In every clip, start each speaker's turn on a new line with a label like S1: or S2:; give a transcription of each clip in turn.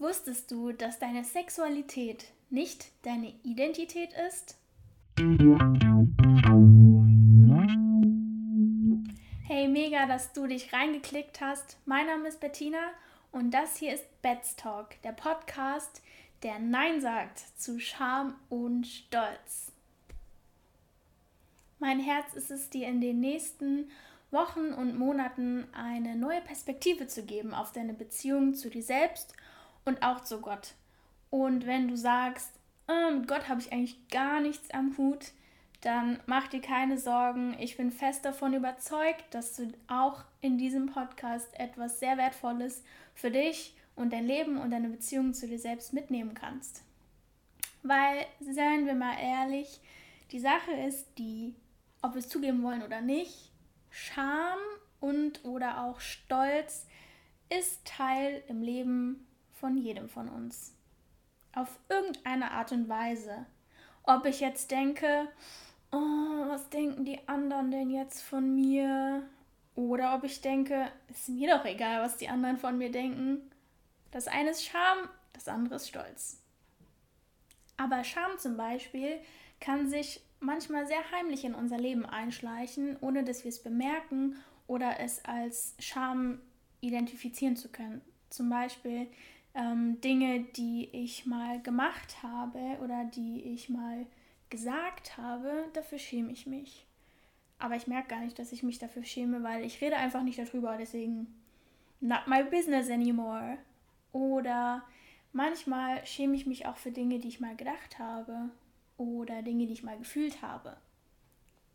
S1: Wusstest du, dass deine Sexualität nicht deine Identität ist? Hey, mega, dass du dich reingeklickt hast. Mein Name ist Bettina und das hier ist Bets Talk, der Podcast, der Nein sagt zu Scham und Stolz. Mein Herz ist es, dir in den nächsten Wochen und Monaten eine neue Perspektive zu geben auf deine Beziehung zu dir selbst und auch zu Gott. Und wenn du sagst, oh, mit Gott habe ich eigentlich gar nichts am Hut, dann mach dir keine Sorgen. Ich bin fest davon überzeugt, dass du auch in diesem Podcast etwas sehr Wertvolles für dich und dein Leben und deine Beziehung zu dir selbst mitnehmen kannst. Weil, seien wir mal ehrlich, die Sache ist die, ob wir es zugeben wollen oder nicht, Scham und oder auch Stolz ist Teil im Leben von jedem von uns. Auf irgendeine Art und Weise. Ob ich jetzt denke, oh, was denken die anderen denn jetzt von mir? Oder ob ich denke, ist mir doch egal, was die anderen von mir denken. Das eine ist Scham, das andere ist Stolz. Aber Scham zum Beispiel kann sich manchmal sehr heimlich in unser Leben einschleichen, ohne dass wir es bemerken oder es als Scham identifizieren zu können. Zum Beispiel ähm, Dinge, die ich mal gemacht habe oder die ich mal gesagt habe, dafür schäme ich mich. Aber ich merke gar nicht, dass ich mich dafür schäme, weil ich rede einfach nicht darüber, deswegen not my business anymore. Oder manchmal schäme ich mich auch für Dinge, die ich mal gedacht habe oder Dinge, die ich mal gefühlt habe.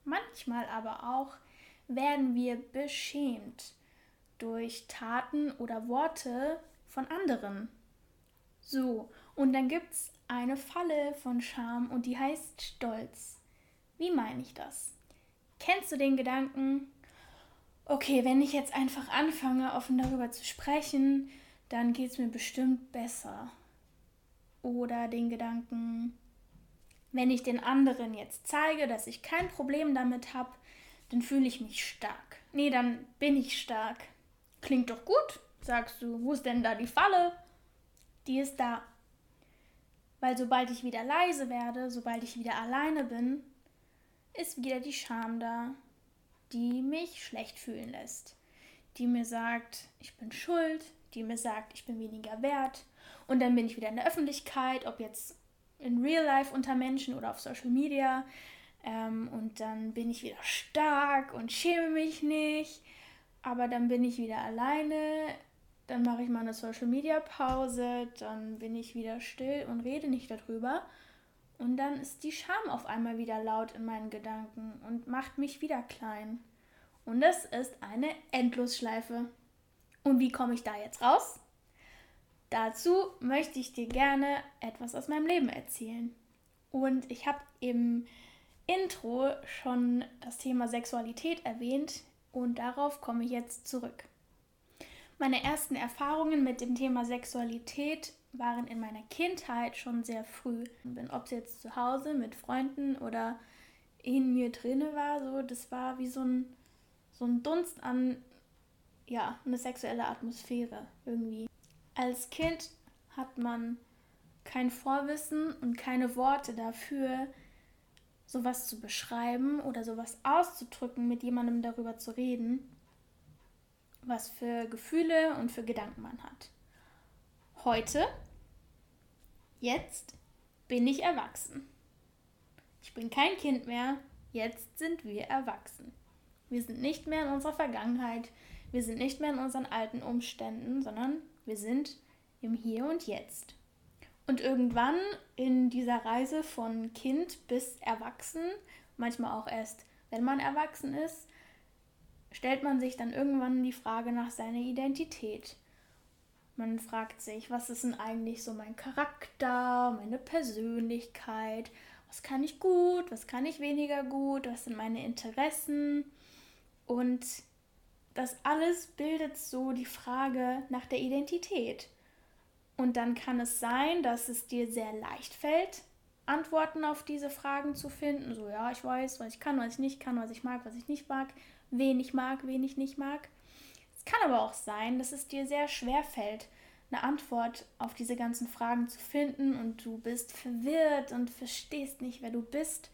S1: Manchmal aber auch werden wir beschämt durch Taten oder Worte von anderen. So, und dann gibt es eine Falle von Scham und die heißt Stolz. Wie meine ich das? Kennst du den Gedanken, okay, wenn ich jetzt einfach anfange, offen darüber zu sprechen, dann geht es mir bestimmt besser. Oder den Gedanken, wenn ich den anderen jetzt zeige, dass ich kein Problem damit habe, dann fühle ich mich stark. Nee, dann bin ich stark. Klingt doch gut, sagst du. Wo ist denn da die Falle? Die ist da. Weil sobald ich wieder leise werde, sobald ich wieder alleine bin, ist wieder die Scham da, die mich schlecht fühlen lässt. Die mir sagt, ich bin schuld, die mir sagt, ich bin weniger wert. Und dann bin ich wieder in der Öffentlichkeit, ob jetzt in Real Life unter Menschen oder auf Social Media. Ähm, und dann bin ich wieder stark und schäme mich nicht. Aber dann bin ich wieder alleine. Dann mache ich mal eine Social Media Pause. Dann bin ich wieder still und rede nicht darüber. Und dann ist die Scham auf einmal wieder laut in meinen Gedanken und macht mich wieder klein. Und das ist eine Endlosschleife. Und wie komme ich da jetzt raus? Dazu möchte ich dir gerne etwas aus meinem Leben erzählen. Und ich habe im Intro schon das Thema Sexualität erwähnt und darauf komme ich jetzt zurück. Meine ersten Erfahrungen mit dem Thema Sexualität waren in meiner Kindheit schon sehr früh. Ob es jetzt zu Hause mit Freunden oder in mir drinne war, so das war wie so ein, so ein Dunst an ja, eine sexuelle Atmosphäre irgendwie. Als Kind hat man kein Vorwissen und keine Worte dafür, sowas zu beschreiben oder sowas auszudrücken, mit jemandem darüber zu reden, was für Gefühle und für Gedanken man hat. Heute, jetzt bin ich erwachsen. Ich bin kein Kind mehr, jetzt sind wir erwachsen. Wir sind nicht mehr in unserer Vergangenheit, wir sind nicht mehr in unseren alten Umständen, sondern wir sind im Hier und Jetzt. Und irgendwann in dieser Reise von Kind bis Erwachsen, manchmal auch erst, wenn man erwachsen ist, stellt man sich dann irgendwann die Frage nach seiner Identität. Man fragt sich, was ist denn eigentlich so mein Charakter, meine Persönlichkeit, was kann ich gut, was kann ich weniger gut, was sind meine Interessen und das alles bildet so die Frage nach der Identität. Und dann kann es sein, dass es dir sehr leicht fällt, Antworten auf diese Fragen zu finden. So, ja, ich weiß, was ich kann, was ich nicht kann, was ich mag, was ich nicht mag, wen ich mag, wen ich nicht mag. Es kann aber auch sein, dass es dir sehr schwer fällt, eine Antwort auf diese ganzen Fragen zu finden und du bist verwirrt und verstehst nicht, wer du bist.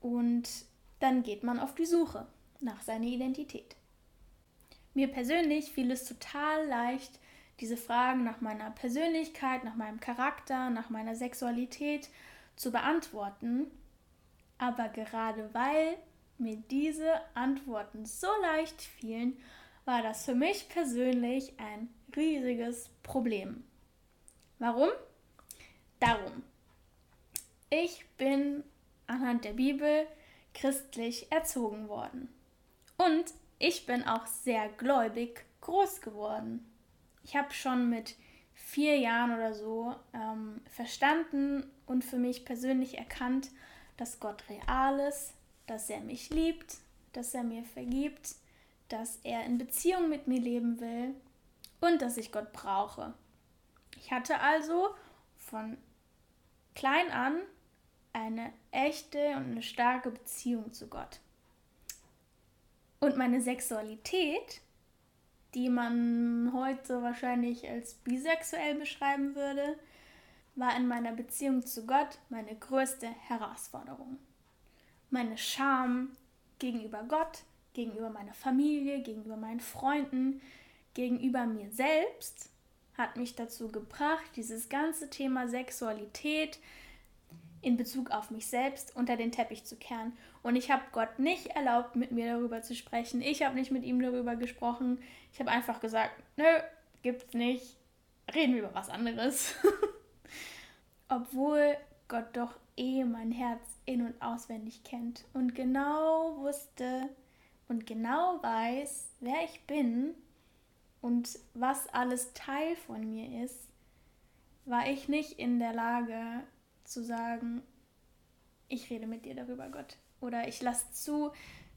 S1: Und dann geht man auf die Suche nach seiner Identität. Mir persönlich fiel es total leicht, diese Fragen nach meiner Persönlichkeit, nach meinem Charakter, nach meiner Sexualität zu beantworten. Aber gerade weil mir diese Antworten so leicht fielen, war das für mich persönlich ein riesiges Problem. Warum? Darum. Ich bin anhand der Bibel christlich erzogen worden. Und ich bin auch sehr gläubig groß geworden. Ich habe schon mit vier Jahren oder so ähm, verstanden und für mich persönlich erkannt, dass Gott real ist, dass er mich liebt, dass er mir vergibt, dass er in Beziehung mit mir leben will und dass ich Gott brauche. Ich hatte also von klein an eine echte und eine starke Beziehung zu Gott. Und meine Sexualität, die man heute wahrscheinlich als bisexuell beschreiben würde, war in meiner Beziehung zu Gott meine größte Herausforderung. Meine Scham gegenüber Gott, gegenüber meiner Familie, gegenüber meinen Freunden, gegenüber mir selbst hat mich dazu gebracht, dieses ganze Thema Sexualität in Bezug auf mich selbst unter den Teppich zu kehren. Und ich habe Gott nicht erlaubt, mit mir darüber zu sprechen. Ich habe nicht mit ihm darüber gesprochen. Ich habe einfach gesagt, nö, gibt's nicht. Reden wir über was anderes. Obwohl Gott doch eh mein Herz in und auswendig kennt und genau wusste und genau weiß, wer ich bin und was alles Teil von mir ist, war ich nicht in der Lage zu sagen, ich rede mit dir darüber, Gott. Oder ich lasse zu,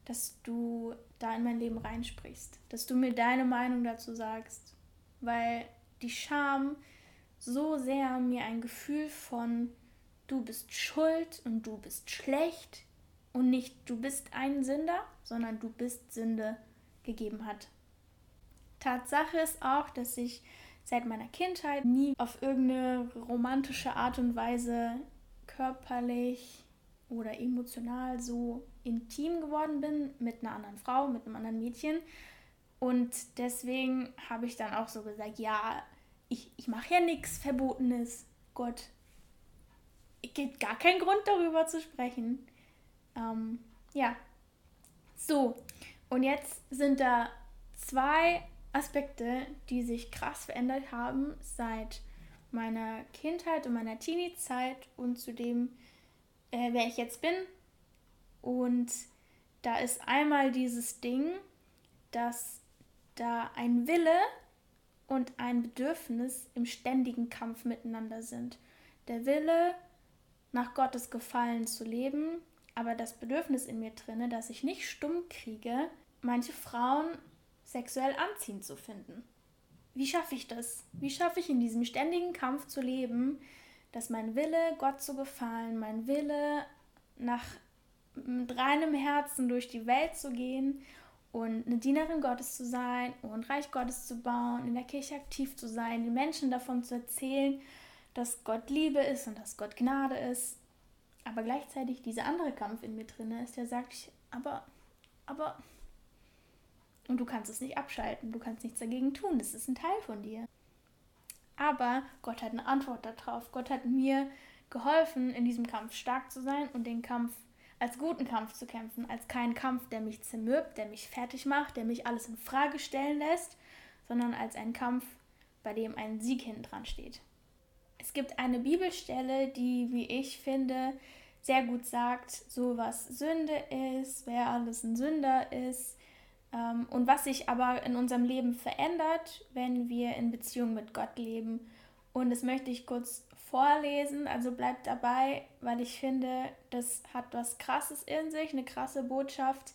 S1: dass du da in mein Leben reinsprichst, dass du mir deine Meinung dazu sagst, weil die Scham so sehr mir ein Gefühl von du bist schuld und du bist schlecht und nicht du bist ein Sünder, sondern du bist Sünde gegeben hat. Tatsache ist auch, dass ich seit meiner Kindheit nie auf irgendeine romantische Art und Weise körperlich oder emotional so intim geworden bin mit einer anderen Frau, mit einem anderen Mädchen. Und deswegen habe ich dann auch so gesagt, ja, ich, ich mache ja nichts Verbotenes. Gott, gibt gar keinen Grund darüber zu sprechen. Ähm, ja. So, und jetzt sind da zwei Aspekte, die sich krass verändert haben seit meiner Kindheit und meiner Teenie-Zeit und zu dem, äh, wer ich jetzt bin. Und da ist einmal dieses Ding, dass da ein Wille und ein Bedürfnis im ständigen Kampf miteinander sind. Der Wille, nach Gottes Gefallen zu leben, aber das Bedürfnis in mir drinne, dass ich nicht stumm kriege, manche Frauen sexuell anziehend zu finden. Wie schaffe ich das? Wie schaffe ich in diesem ständigen Kampf zu leben, dass mein Wille, Gott zu gefallen, mein Wille, nach mit reinem Herzen durch die Welt zu gehen und eine Dienerin Gottes zu sein und Reich Gottes zu bauen, in der Kirche aktiv zu sein, den Menschen davon zu erzählen, dass Gott Liebe ist und dass Gott Gnade ist. Aber gleichzeitig dieser andere Kampf in mir drin ist, der sagt, aber, aber, und du kannst es nicht abschalten, du kannst nichts dagegen tun, das ist ein Teil von dir. Aber Gott hat eine Antwort darauf. Gott hat mir geholfen, in diesem Kampf stark zu sein und den Kampf als guten Kampf zu kämpfen, als keinen Kampf, der mich zermürbt, der mich fertig macht, der mich alles in Frage stellen lässt, sondern als einen Kampf, bei dem ein Sieg hinten dran steht. Es gibt eine Bibelstelle, die, wie ich finde, sehr gut sagt, so was Sünde ist, wer alles ein Sünder ist ähm, und was sich aber in unserem Leben verändert, wenn wir in Beziehung mit Gott leben. Und das möchte ich kurz vorlesen. Also bleibt dabei, weil ich finde, das hat was Krasses in sich, eine krasse Botschaft.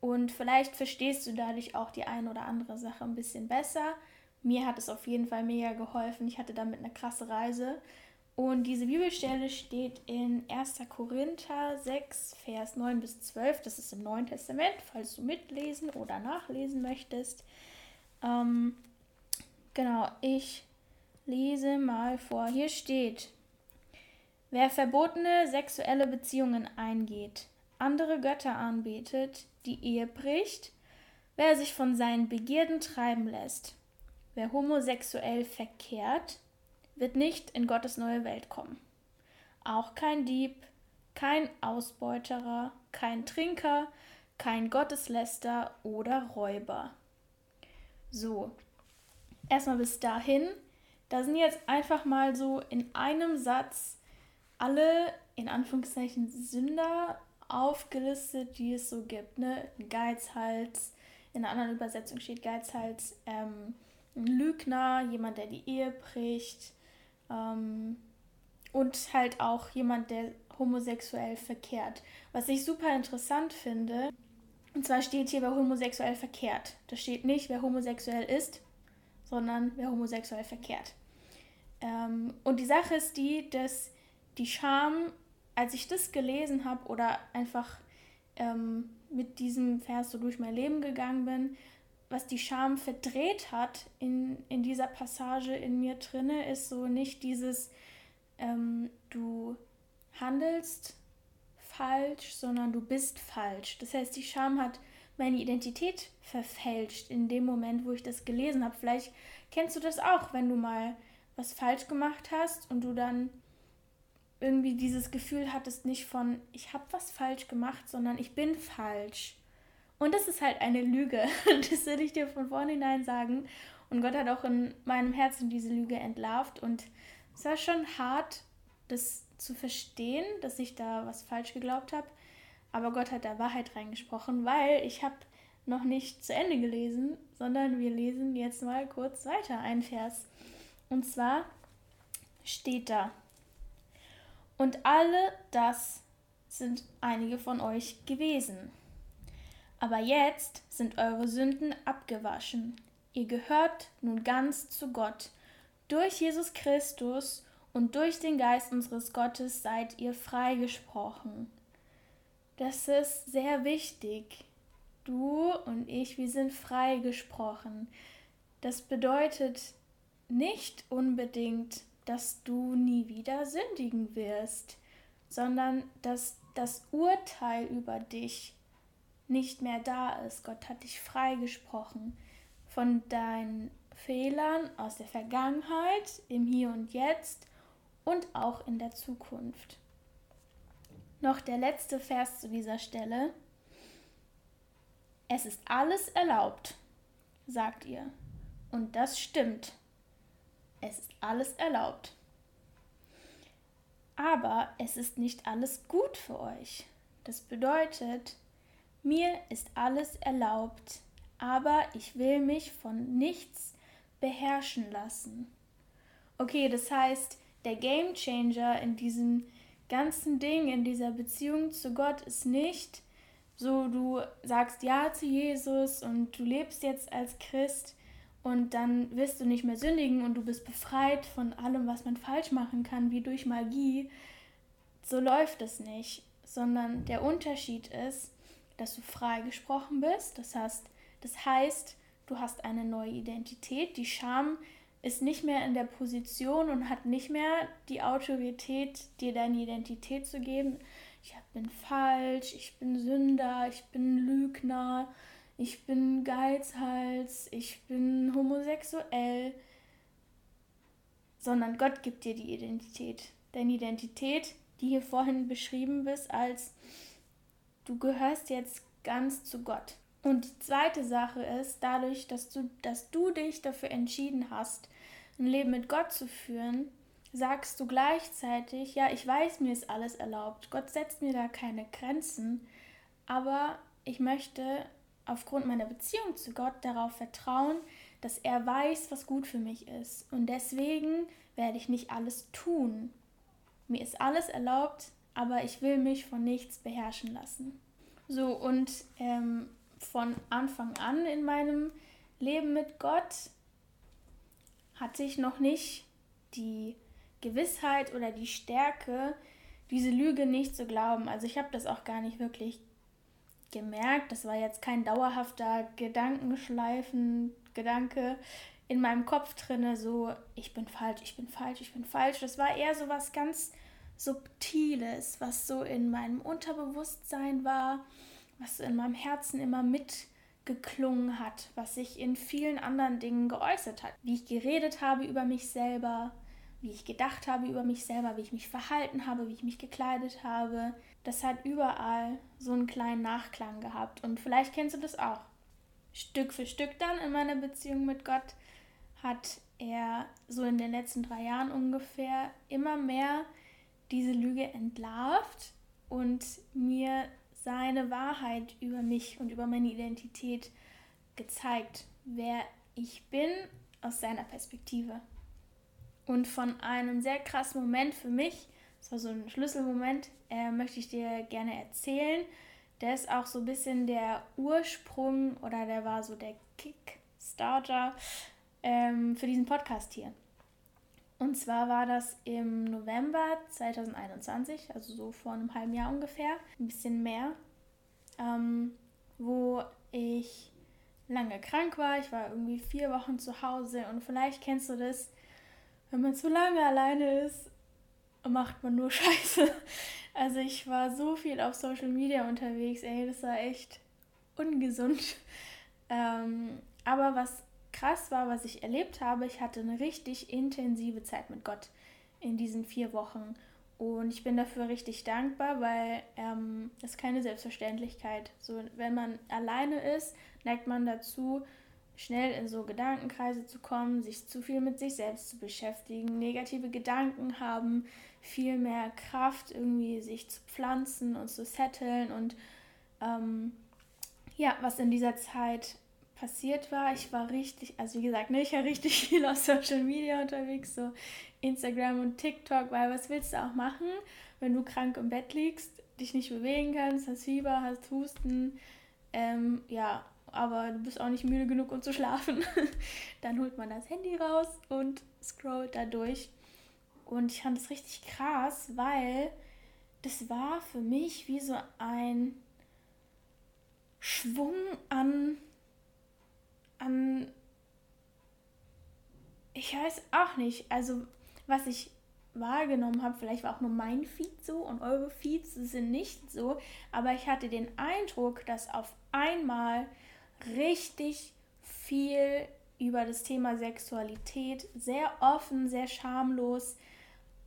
S1: Und vielleicht verstehst du dadurch auch die eine oder andere Sache ein bisschen besser. Mir hat es auf jeden Fall mega geholfen. Ich hatte damit eine krasse Reise. Und diese Bibelstelle steht in 1. Korinther 6, Vers 9 bis 12. Das ist im Neuen Testament, falls du mitlesen oder nachlesen möchtest. Ähm, genau, ich lese mal vor. Hier steht, wer verbotene sexuelle Beziehungen eingeht, andere Götter anbetet, die Ehe bricht, wer sich von seinen Begierden treiben lässt, wer homosexuell verkehrt, wird nicht in Gottes neue Welt kommen. Auch kein Dieb, kein Ausbeuterer, kein Trinker, kein Gottesläster oder Räuber. So, erstmal bis dahin. Da sind jetzt einfach mal so in einem Satz alle in Anführungszeichen Sünder aufgelistet, die es so gibt. Ne? Geizhals, in einer anderen Übersetzung steht Geizhals, ähm, ein Lügner, jemand, der die Ehe bricht ähm, und halt auch jemand, der homosexuell verkehrt. Was ich super interessant finde, und zwar steht hier, wer homosexuell verkehrt. Da steht nicht, wer homosexuell ist, sondern wer homosexuell verkehrt. Ähm, und die Sache ist die, dass die Scham, als ich das gelesen habe oder einfach ähm, mit diesem Vers so durch mein Leben gegangen bin, was die Scham verdreht hat in, in dieser Passage in mir drinne, ist so nicht dieses, ähm, du handelst falsch, sondern du bist falsch. Das heißt, die Scham hat meine Identität verfälscht in dem Moment, wo ich das gelesen habe. Vielleicht kennst du das auch, wenn du mal was falsch gemacht hast und du dann irgendwie dieses Gefühl hattest, nicht von ich habe was falsch gemacht, sondern ich bin falsch. Und das ist halt eine Lüge. Das will ich dir von vornherein sagen. Und Gott hat auch in meinem Herzen diese Lüge entlarvt. Und es war schon hart, das zu verstehen, dass ich da was falsch geglaubt habe. Aber Gott hat da Wahrheit reingesprochen, weil ich habe noch nicht zu Ende gelesen, sondern wir lesen jetzt mal kurz weiter ein Vers. Und zwar steht da, und alle das sind einige von euch gewesen. Aber jetzt sind eure Sünden abgewaschen. Ihr gehört nun ganz zu Gott. Durch Jesus Christus und durch den Geist unseres Gottes seid ihr freigesprochen. Das ist sehr wichtig. Du und ich, wir sind freigesprochen. Das bedeutet nicht unbedingt, dass du nie wieder sündigen wirst, sondern dass das Urteil über dich nicht mehr da ist. Gott hat dich freigesprochen von deinen Fehlern aus der Vergangenheit, im Hier und Jetzt und auch in der Zukunft. Noch der letzte Vers zu dieser Stelle. Es ist alles erlaubt, sagt ihr. Und das stimmt. Es ist alles erlaubt. Aber es ist nicht alles gut für euch. Das bedeutet, mir ist alles erlaubt, aber ich will mich von nichts beherrschen lassen. Okay, das heißt, der Game Changer in diesem ganzen Ding, in dieser Beziehung zu Gott ist nicht so, du sagst Ja zu Jesus und du lebst jetzt als Christ und dann wirst du nicht mehr sündigen und du bist befreit von allem, was man falsch machen kann, wie durch Magie. So läuft es nicht, sondern der Unterschied ist, dass du frei gesprochen bist. Das heißt, das heißt, du hast eine neue Identität. Die Scham ist nicht mehr in der Position und hat nicht mehr die Autorität, dir deine Identität zu geben. Ich bin falsch, ich bin Sünder, ich bin Lügner, ich bin Geizhals, ich bin homosexuell, sondern Gott gibt dir die Identität. Deine Identität, die hier vorhin beschrieben ist, als du gehörst jetzt ganz zu Gott. Und die zweite Sache ist, dadurch, dass du, dass du dich dafür entschieden hast, ein Leben mit Gott zu führen, sagst du gleichzeitig, ja, ich weiß, mir ist alles erlaubt. Gott setzt mir da keine Grenzen, aber ich möchte aufgrund meiner Beziehung zu Gott darauf vertrauen, dass er weiß, was gut für mich ist. Und deswegen werde ich nicht alles tun. Mir ist alles erlaubt, aber ich will mich von nichts beherrschen lassen. So, und ähm, von Anfang an in meinem Leben mit Gott hatte ich noch nicht die Gewissheit oder die Stärke, diese Lüge nicht zu glauben. Also ich habe das auch gar nicht wirklich gemerkt. Das war jetzt kein dauerhafter Gedankenschleifen, Gedanke. in meinem Kopf drinne so, ich bin falsch, ich bin falsch, ich bin falsch. Das war eher so was ganz Subtiles, was so in meinem Unterbewusstsein war, was in meinem Herzen immer mitgeklungen hat, was sich in vielen anderen Dingen geäußert hat. Wie ich geredet habe über mich selber, wie ich gedacht habe über mich selber, wie ich mich verhalten habe, wie ich mich gekleidet habe. Das hat überall so einen kleinen Nachklang gehabt. Und vielleicht kennst du das auch. Stück für Stück dann in meiner Beziehung mit Gott hat er so in den letzten drei Jahren ungefähr immer mehr diese Lüge entlarvt und mir seine Wahrheit über mich und über meine Identität gezeigt, wer ich bin aus seiner Perspektive. Und von einem sehr krassen Moment für mich, das war so ein Schlüsselmoment, äh, möchte ich dir gerne erzählen. Der ist auch so ein bisschen der Ursprung oder der war so der Kickstarter ähm, für diesen Podcast hier. Und zwar war das im November 2021, also so vor einem halben Jahr ungefähr, ein bisschen mehr, ähm, wo ich lange krank war. Ich war irgendwie vier Wochen zu Hause und vielleicht kennst du das, wenn man zu lange alleine ist, macht man nur Scheiße. Also ich war so viel auf Social Media unterwegs, ey, das war echt ungesund. Ähm, aber was krass war, was ich erlebt habe, ich hatte eine richtig intensive Zeit mit Gott in diesen vier Wochen. Und ich bin dafür richtig dankbar, weil ähm, es keine Selbstverständlichkeit. So, wenn man alleine ist, neigt man dazu, schnell in so Gedankenkreise zu kommen, sich zu viel mit sich selbst zu beschäftigen, negative Gedanken haben, viel mehr Kraft, irgendwie sich zu pflanzen und zu setteln. Und ähm, ja, was in dieser Zeit passiert war, ich war richtig, also wie gesagt, ne, ich war richtig viel auf Social Media unterwegs, so Instagram und TikTok, weil was willst du auch machen, wenn du krank im Bett liegst, dich nicht bewegen kannst, hast Fieber, hast Husten, ähm, ja, aber du bist auch nicht müde genug, um zu schlafen. Dann holt man das Handy raus und scrollt da durch. Und ich fand das richtig krass, weil das war für mich wie so ein Schwung an an, ich weiß auch nicht, also was ich wahrgenommen habe, vielleicht war auch nur mein Feed so und eure Feeds sind nicht so, aber ich hatte den Eindruck, dass auf einmal richtig viel über das Thema Sexualität sehr offen, sehr schamlos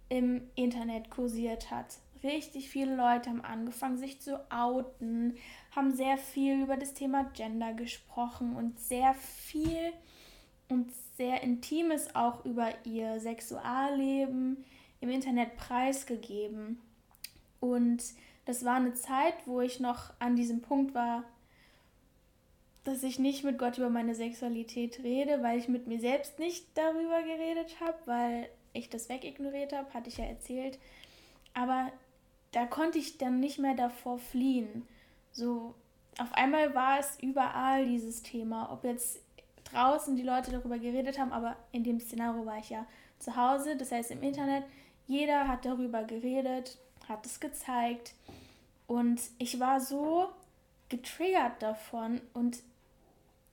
S1: im Internet kursiert hat. Richtig viele Leute haben angefangen, sich zu outen, haben sehr viel über das Thema Gender gesprochen und sehr viel und sehr Intimes auch über ihr Sexualleben im Internet preisgegeben. Und das war eine Zeit, wo ich noch an diesem Punkt war, dass ich nicht mit Gott über meine Sexualität rede, weil ich mit mir selbst nicht darüber geredet habe, weil ich das wegignoriert habe, hatte ich ja erzählt. Aber da konnte ich dann nicht mehr davor fliehen. So auf einmal war es überall dieses Thema, ob jetzt draußen die Leute darüber geredet haben, aber in dem Szenario war ich ja zu Hause, das heißt im Internet, jeder hat darüber geredet, hat es gezeigt. Und ich war so getriggert davon und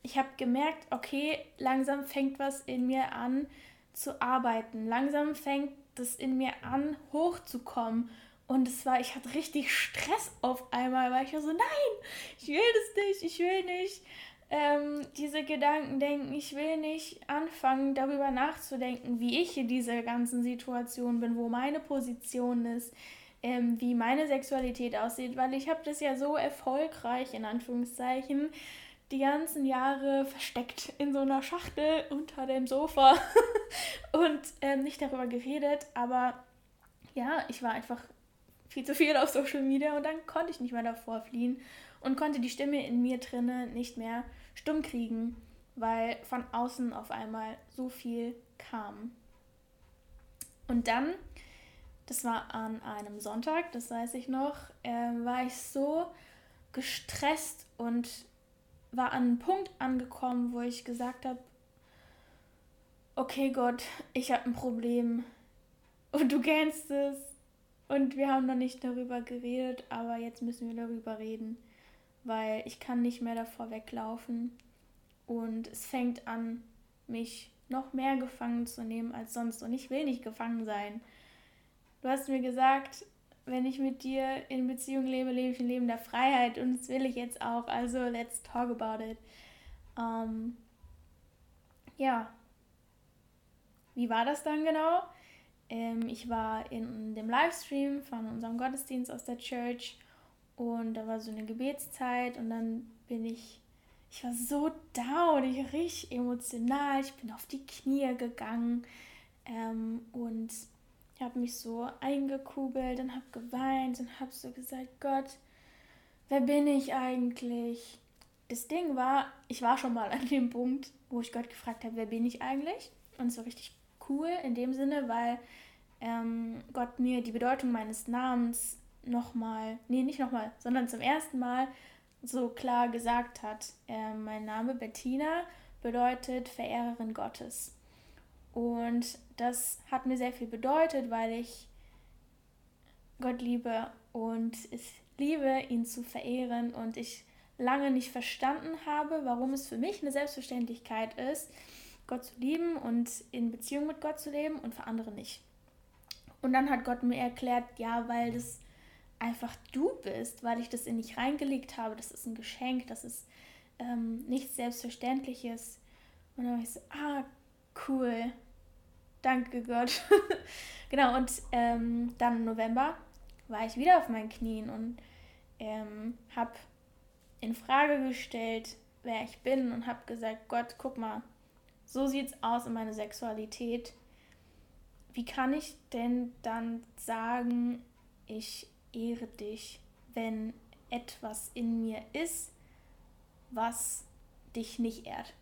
S1: ich habe gemerkt, okay, langsam fängt was in mir an zu arbeiten, langsam fängt das in mir an hochzukommen und es war, ich hatte richtig Stress auf einmal, weil ich war so, nein, ich will das nicht, ich will nicht ähm, diese Gedanken denken, ich will nicht anfangen, darüber nachzudenken, wie ich in dieser ganzen Situation bin, wo meine Position ist, ähm, wie meine Sexualität aussieht, weil ich habe das ja so erfolgreich, in Anführungszeichen, die ganzen Jahre versteckt in so einer Schachtel unter dem Sofa und ähm, nicht darüber geredet, aber ja, ich war einfach viel zu viel auf Social Media und dann konnte ich nicht mehr davor fliehen und konnte die Stimme in mir drinne nicht mehr stumm kriegen, weil von außen auf einmal so viel kam. Und dann, das war an einem Sonntag, das weiß ich noch, äh, war ich so gestresst und war an einem Punkt angekommen, wo ich gesagt habe, okay Gott, ich habe ein Problem und du kennst es und wir haben noch nicht darüber geredet, aber jetzt müssen wir darüber reden, weil ich kann nicht mehr davor weglaufen. Und es fängt an, mich noch mehr gefangen zu nehmen als sonst. Und ich will nicht gefangen sein. Du hast mir gesagt, wenn ich mit dir in Beziehung lebe, lebe ich ein Leben der Freiheit und das will ich jetzt auch. Also let's talk about it. Ähm, ja, wie war das dann genau? Ähm, ich war in dem Livestream von unserem Gottesdienst aus der Church und da war so eine Gebetszeit und dann bin ich, ich war so down, ich war richtig emotional, ich bin auf die Knie gegangen ähm, und habe mich so eingekugelt und habe geweint und habe so gesagt, Gott, wer bin ich eigentlich? Das Ding war, ich war schon mal an dem Punkt, wo ich Gott gefragt habe, wer bin ich eigentlich? Und war richtig cool in dem Sinne, weil ähm, Gott mir die Bedeutung meines Namens nochmal, nee, nicht nochmal, sondern zum ersten Mal so klar gesagt hat. Äh, mein Name Bettina bedeutet Verehrerin Gottes. Und das hat mir sehr viel bedeutet, weil ich Gott liebe und ich liebe, ihn zu verehren und ich lange nicht verstanden habe, warum es für mich eine Selbstverständlichkeit ist, Gott zu lieben und in Beziehung mit Gott zu leben und für andere nicht. Und dann hat Gott mir erklärt, ja, weil das einfach du bist, weil ich das in dich reingelegt habe, das ist ein Geschenk, das ist ähm, nichts Selbstverständliches. Und dann war ich so, ah, cool, danke Gott. genau, und ähm, dann im November war ich wieder auf meinen Knien und ähm, habe in Frage gestellt, wer ich bin und habe gesagt, Gott, guck mal, so sieht's aus in meiner Sexualität. Wie kann ich denn dann sagen, ich ehre dich, wenn etwas in mir ist, was dich nicht ehrt?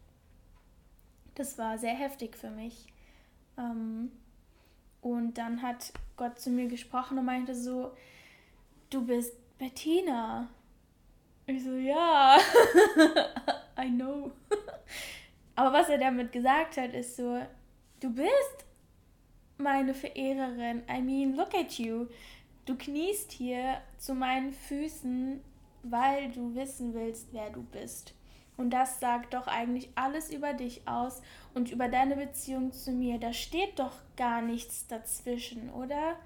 S1: Das war sehr heftig für mich. Ähm, und dann hat Gott zu mir gesprochen und meinte so, du bist Bettina. Ich so, ja, I know. Aber was er damit gesagt hat, ist so, du bist meine Verehrerin. I mean, look at you. Du kniest hier zu meinen Füßen, weil du wissen willst, wer du bist. Und das sagt doch eigentlich alles über dich aus und über deine Beziehung zu mir. Da steht doch gar nichts dazwischen, oder?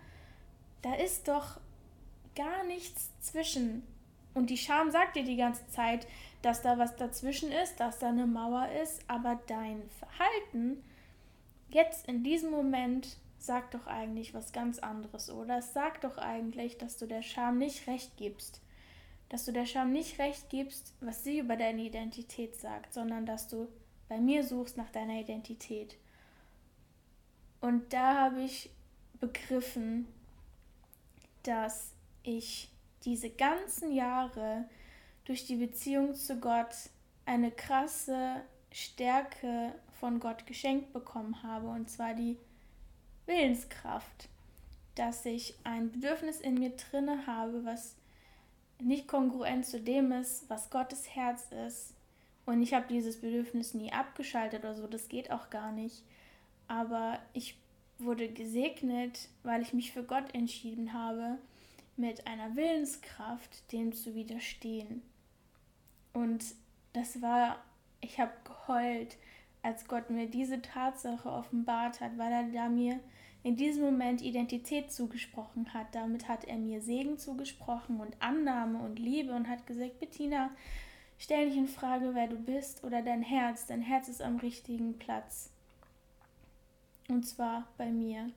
S1: Da ist doch gar nichts zwischen. Und die Scham sagt dir die ganze Zeit, dass da was dazwischen ist, dass da eine Mauer ist, aber dein Verhalten jetzt in diesem Moment sagt doch eigentlich was ganz anderes, oder? Es sagt doch eigentlich, dass du der Scham nicht recht gibst. Dass du der Scham nicht recht gibst, was sie über deine Identität sagt, sondern dass du bei mir suchst nach deiner Identität. Und da habe ich begriffen, dass ich diese ganzen Jahre durch die Beziehung zu Gott eine krasse Stärke von Gott geschenkt bekommen habe, und zwar die Willenskraft, dass ich ein Bedürfnis in mir drinne habe, was nicht kongruent zu dem ist, was Gottes Herz ist. Und ich habe dieses Bedürfnis nie abgeschaltet oder so, das geht auch gar nicht. Aber ich wurde gesegnet, weil ich mich für Gott entschieden habe, mit einer Willenskraft dem zu widerstehen. Und das war, ich habe geheult, als Gott mir diese Tatsache offenbart hat, weil er da mir in diesem Moment Identität zugesprochen hat. Damit hat er mir Segen zugesprochen und Annahme und Liebe und hat gesagt, Bettina, stell nicht in Frage, wer du bist oder dein Herz. Dein Herz ist am richtigen Platz. Und zwar bei mir.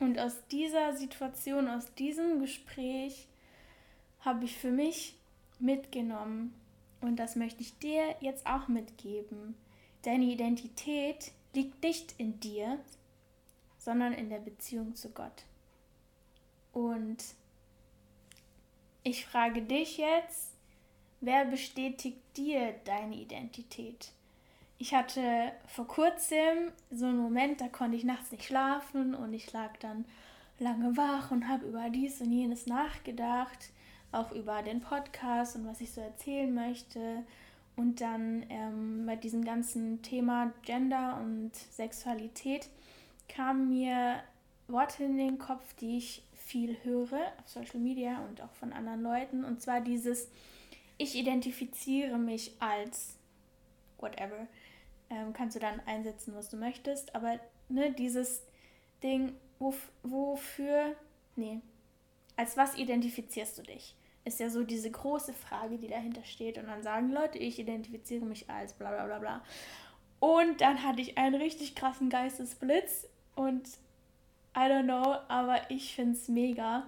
S1: Und aus dieser Situation, aus diesem Gespräch habe ich für mich mitgenommen. Und das möchte ich dir jetzt auch mitgeben. Deine Identität liegt nicht in dir, sondern in der Beziehung zu Gott. Und ich frage dich jetzt, wer bestätigt dir deine Identität? Ich hatte vor kurzem so einen Moment, da konnte ich nachts nicht schlafen und ich lag dann lange wach und habe über dies und jenes nachgedacht auch über den Podcast und was ich so erzählen möchte. Und dann ähm, bei diesem ganzen Thema Gender und Sexualität kamen mir Worte in den Kopf, die ich viel höre auf Social Media und auch von anderen Leuten. Und zwar dieses, ich identifiziere mich als whatever. ähm, kannst du dann einsetzen, was du möchtest. Aber ne, dieses Ding, wof wofür, nee, als was identifizierst du dich? Ist ja so diese große Frage, die dahinter steht. Und dann sagen Leute, ich identifiziere mich als bla bla bla bla. Und dann hatte ich einen richtig krassen Geistesblitz und I don't know, aber ich finde es mega.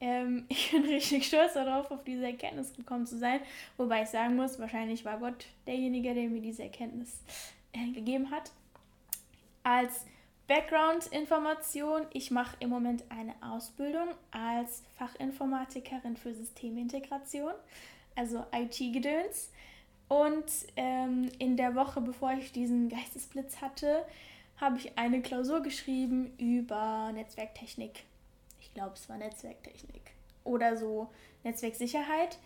S1: Ähm, ich bin richtig stolz darauf, auf diese Erkenntnis gekommen zu sein. Wobei ich sagen muss, wahrscheinlich war Gott derjenige, der mir diese Erkenntnis äh, gegeben hat. Als Background-Information, ich mache im Moment eine Ausbildung als Fachinformatikerin für Systemintegration, also IT-Gedöns. Und ähm, in der Woche, bevor ich diesen Geistesblitz hatte, habe ich eine Klausur geschrieben über Netzwerktechnik. Ich glaube, es war Netzwerktechnik oder so Netzwerksicherheit.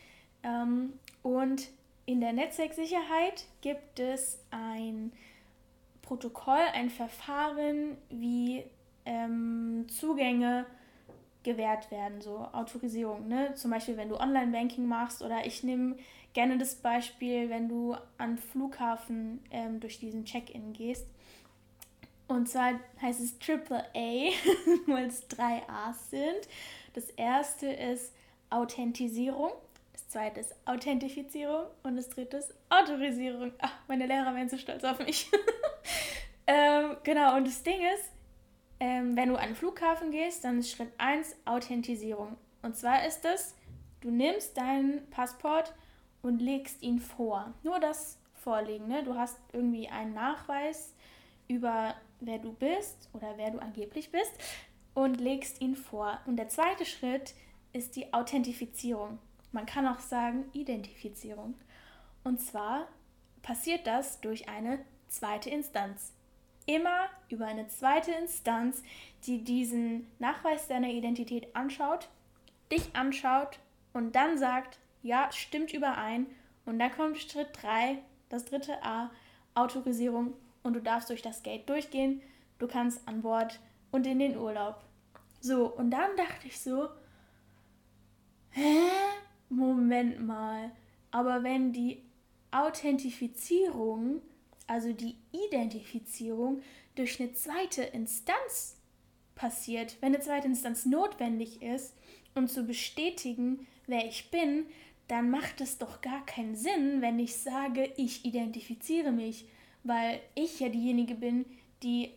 S1: Ähm, und in der Netzwerksicherheit gibt es ein Protokoll, ein Verfahren, wie ähm, Zugänge gewährt werden, so Autorisierung. Ne? Zum Beispiel, wenn du Online-Banking machst oder ich nehme gerne das Beispiel, wenn du an Flughafen ähm, durch diesen Check-in gehst. Und zwar heißt es AAA, weil es drei A's sind. Das erste ist Authentisierung, das zweite ist Authentifizierung und das dritte ist Autorisierung. Ach, meine Lehrer wären so stolz auf mich. ähm, genau, und das Ding ist, ähm, wenn du an den Flughafen gehst, dann ist Schritt 1 Authentisierung. Und zwar ist es, du nimmst deinen Passport und legst ihn vor. Nur das Vorlegen. Ne? Du hast irgendwie einen Nachweis über wer du bist oder wer du angeblich bist und legst ihn vor. Und der zweite Schritt ist die Authentifizierung. Man kann auch sagen Identifizierung. Und zwar passiert das durch eine zweite Instanz. Immer über eine zweite Instanz, die diesen Nachweis deiner Identität anschaut, dich anschaut und dann sagt, ja, stimmt überein. Und dann kommt Schritt 3, das dritte A, Autorisierung. Und du darfst durch das Gate durchgehen, du kannst an Bord und in den Urlaub. So, und dann dachte ich so, hä? Moment mal. Aber wenn die Authentifizierung, also die Identifizierung, durch eine zweite Instanz passiert, wenn eine zweite Instanz notwendig ist, um zu bestätigen, wer ich bin, dann macht es doch gar keinen Sinn, wenn ich sage, ich identifiziere mich, weil ich ja diejenige bin, die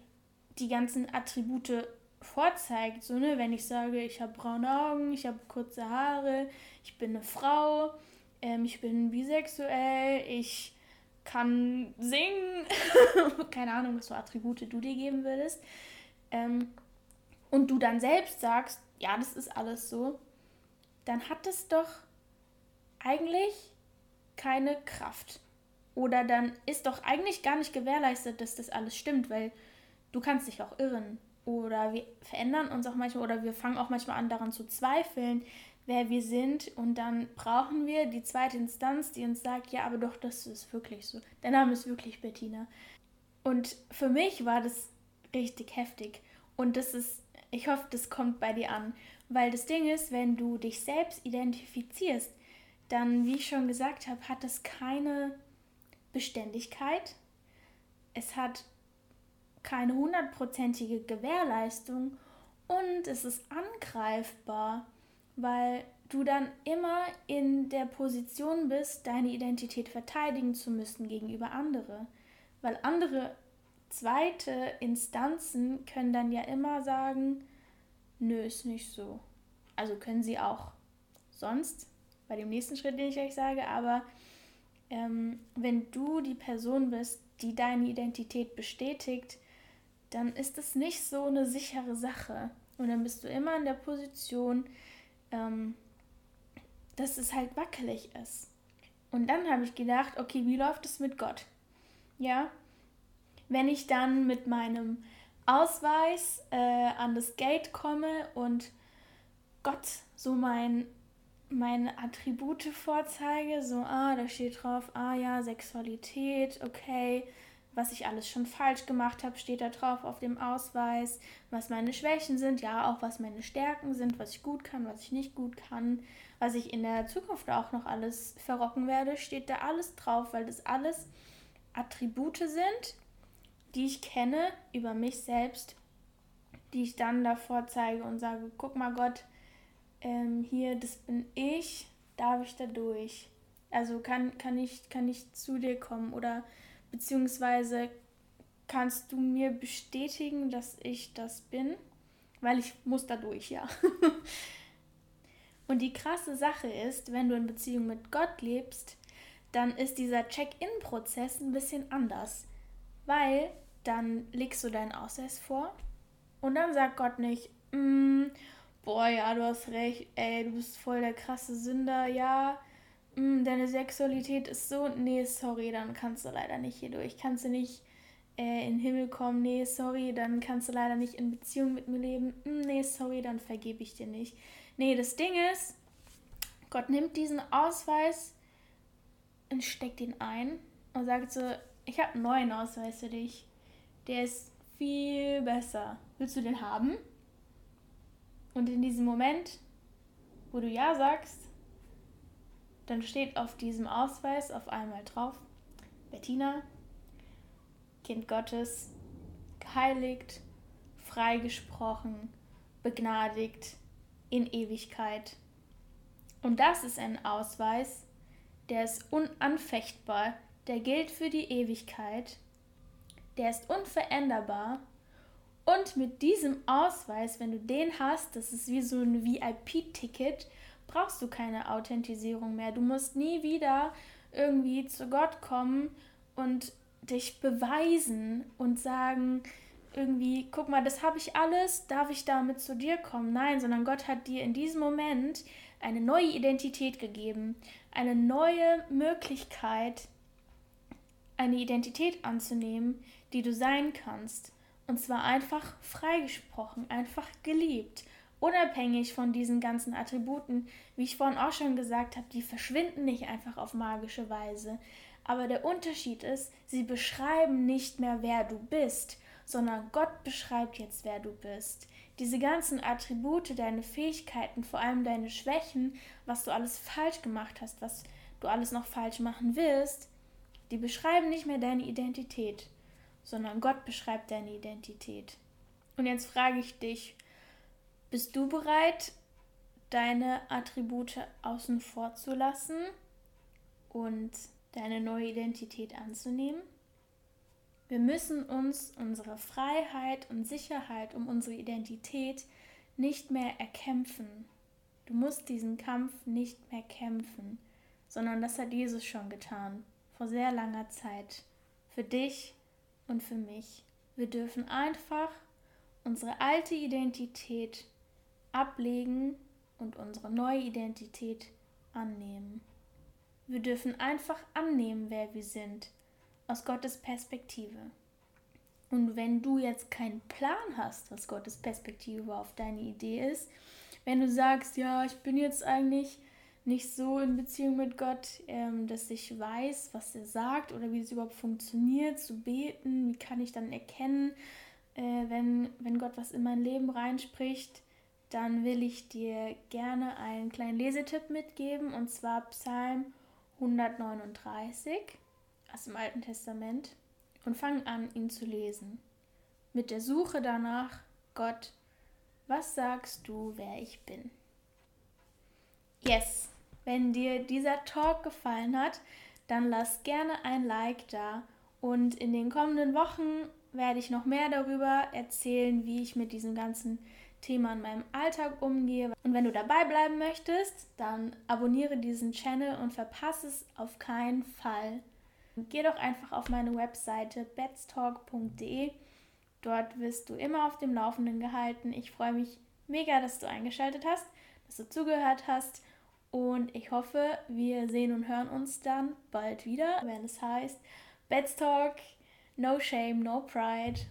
S1: die ganzen Attribute vorzeigt. So, ne, wenn ich sage, ich habe braune Augen, ich habe kurze Haare, ich bin eine Frau, ähm, ich bin bisexuell, ich kann singen, keine Ahnung, was für Attribute du dir geben würdest. Ähm, und du dann selbst sagst, ja, das ist alles so, dann hat es doch eigentlich keine Kraft. Oder dann ist doch eigentlich gar nicht gewährleistet, dass das alles stimmt, weil du kannst dich auch irren. Oder wir verändern uns auch manchmal oder wir fangen auch manchmal an daran zu zweifeln, wer wir sind. Und dann brauchen wir die zweite Instanz, die uns sagt, ja, aber doch, das ist wirklich so. Dein Name ist wirklich Bettina. Und für mich war das richtig heftig. Und das ist, ich hoffe, das kommt bei dir an. Weil das Ding ist, wenn du dich selbst identifizierst, dann, wie ich schon gesagt habe, hat das keine Beständigkeit. Es hat keine hundertprozentige Gewährleistung und es ist angreifbar, weil du dann immer in der Position bist, deine Identität verteidigen zu müssen gegenüber anderen. Weil andere zweite Instanzen können dann ja immer sagen, nö, ist nicht so. Also können sie auch sonst, bei dem nächsten Schritt, den ich euch sage, aber ähm, wenn du die Person bist, die deine Identität bestätigt, dann ist es nicht so eine sichere Sache. Und dann bist du immer in der Position, ähm, dass es halt wackelig ist. Und dann habe ich gedacht, okay, wie läuft es mit Gott? Ja, wenn ich dann mit meinem Ausweis äh, an das Gate komme und Gott so mein, meine Attribute vorzeige, so, ah, da steht drauf, ah ja, Sexualität, okay, was ich alles schon falsch gemacht habe, steht da drauf auf dem Ausweis, was meine Schwächen sind, ja, auch was meine Stärken sind, was ich gut kann, was ich nicht gut kann, was ich in der Zukunft auch noch alles verrocken werde, steht da alles drauf, weil das alles Attribute sind, die ich kenne über mich selbst, die ich dann davor zeige und sage, guck mal Gott, ähm, hier, das bin ich, darf ich da durch? Also kann, kann, ich, kann ich zu dir kommen oder beziehungsweise kannst du mir bestätigen, dass ich das bin? Weil ich muss da durch, ja. und die krasse Sache ist, wenn du in Beziehung mit Gott lebst, dann ist dieser Check-in-Prozess ein bisschen anders. Weil dann legst du deinen Ausweis vor und dann sagt Gott nicht, mm, boah, ja, du hast recht, ey, du bist voll der krasse Sünder, ja, deine Sexualität ist so, nee, sorry, dann kannst du leider nicht hier durch, kannst du nicht äh, in den Himmel kommen, nee, sorry, dann kannst du leider nicht in Beziehung mit mir leben, mm, nee, sorry, dann vergebe ich dir nicht. Nee, das Ding ist, Gott nimmt diesen Ausweis und steckt ihn ein und sagt so, ich habe einen neuen Ausweis für dich. Der ist viel besser. Willst du den haben? Und in diesem Moment, wo du Ja sagst, dann steht auf diesem Ausweis auf einmal drauf, Bettina, Kind Gottes, geheiligt, freigesprochen, begnadigt in Ewigkeit. Und das ist ein Ausweis, der ist unanfechtbar, der gilt für die Ewigkeit, der ist unveränderbar und mit diesem Ausweis, wenn du den hast, das ist wie so ein VIP-Ticket, brauchst du keine Authentisierung mehr. Du musst nie wieder irgendwie zu Gott kommen und dich beweisen und sagen, irgendwie, guck mal, das habe ich alles, darf ich damit zu dir kommen? Nein, sondern Gott hat dir in diesem Moment eine neue Identität gegeben, eine neue Möglichkeit, eine Identität anzunehmen, die du sein kannst. Und zwar einfach freigesprochen, einfach geliebt. Unabhängig von diesen ganzen Attributen, wie ich vorhin auch schon gesagt habe, die verschwinden nicht einfach auf magische Weise. Aber der Unterschied ist, sie beschreiben nicht mehr, wer du bist, sondern Gott beschreibt jetzt, wer du bist. Diese ganzen Attribute, deine Fähigkeiten, vor allem deine Schwächen, was du alles falsch gemacht hast, was du alles noch falsch machen willst, die beschreiben nicht mehr deine Identität sondern Gott beschreibt deine Identität. Und jetzt frage ich dich, bist du bereit, deine Attribute außen vor zu lassen und deine neue Identität anzunehmen? Wir müssen uns unsere Freiheit und Sicherheit um unsere Identität nicht mehr erkämpfen. Du musst diesen Kampf nicht mehr kämpfen, sondern das hat Jesus schon getan, vor sehr langer Zeit. Für dich und für mich. Wir dürfen einfach unsere alte Identität ablegen und unsere neue Identität annehmen. Wir dürfen einfach annehmen, wer wir sind, aus Gottes Perspektive. Und wenn du jetzt keinen Plan hast, was Gottes Perspektive auf deine Idee ist, wenn du sagst, ja, ich bin jetzt eigentlich nicht so in Beziehung mit Gott, ähm, dass ich weiß, was er sagt oder wie es überhaupt funktioniert, zu beten. Wie kann ich dann erkennen, äh, wenn, wenn Gott was in mein Leben reinspricht? Dann will ich dir gerne einen kleinen Lesetipp mitgeben und zwar Psalm 139 aus dem Alten Testament und fang an, ihn zu lesen. Mit der Suche danach, Gott, was sagst du, wer ich bin? Yes, wenn dir dieser Talk gefallen hat, dann lass gerne ein Like da. Und in den kommenden Wochen werde ich noch mehr darüber erzählen, wie ich mit diesem ganzen Thema in meinem Alltag umgehe. Und wenn du dabei bleiben möchtest, dann abonniere diesen Channel und verpasse es auf keinen Fall. Geh doch einfach auf meine Webseite betstalk.de. Dort wirst du immer auf dem Laufenden gehalten. Ich freue mich mega, dass du eingeschaltet hast, dass du zugehört hast und ich hoffe, wir sehen und hören uns dann bald wieder, wenn es heißt Talk, No Shame, No Pride.